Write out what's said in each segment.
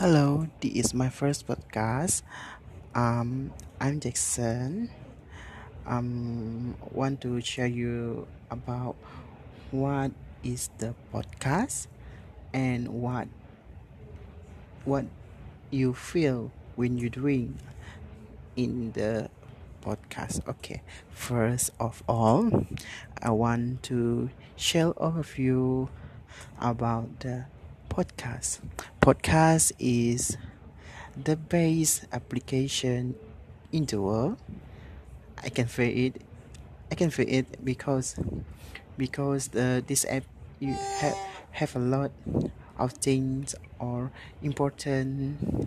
Hello, this is my first podcast. Um, I'm Jackson. Um, want to share you about what is the podcast and what what you feel when you're doing in the podcast. Okay, first of all, I want to share all of you about the podcast. Podcast is the best application in the world. I can feel it. I can feel it because because the this app you have have a lot of things or important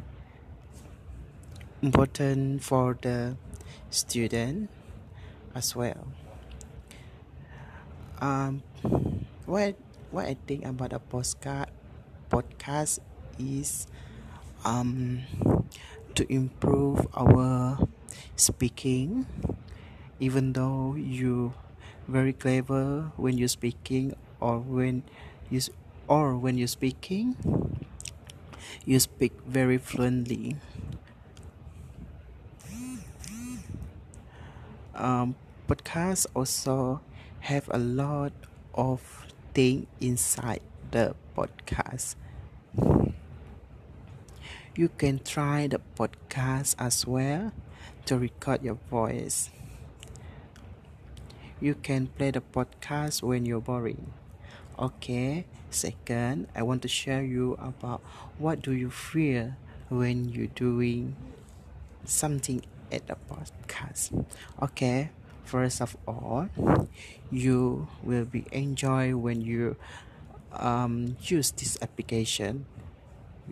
important for the student as well. Um, what what I think about a postcard podcast is um to improve our speaking. Even though you very clever when you're speaking or when you or when you're speaking you speak very fluently. Um, podcasts also have a lot of things inside the podcast. You can try the podcast as well to record your voice. You can play the podcast when you're boring. Okay second i want to share you about what do you feel when you're doing something at the podcast. Okay first of all you will be enjoy when you um, use this application.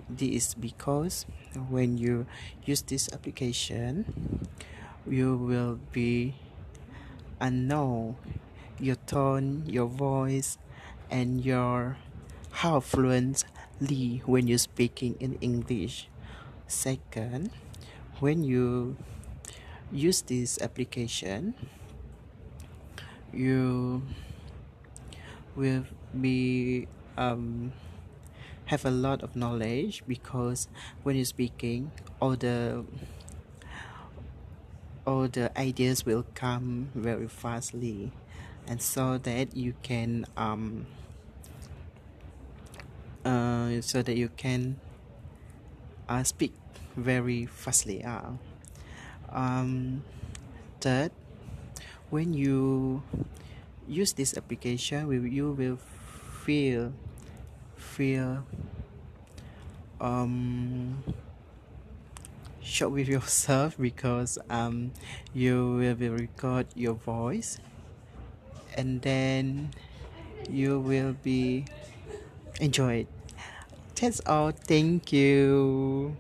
This is because when you use this application you will be and know your tone your voice and your how fluently when you're speaking in english. Second when you use this application you will be um, have a lot of knowledge because when you're speaking all the all the ideas will come very fastly and so that you can um, uh, so that you can uh, speak very fastly uh. um, third when you use this application you will feel feel um shock with yourself because um you will be record your voice and then you will be enjoy it that's all. Thank you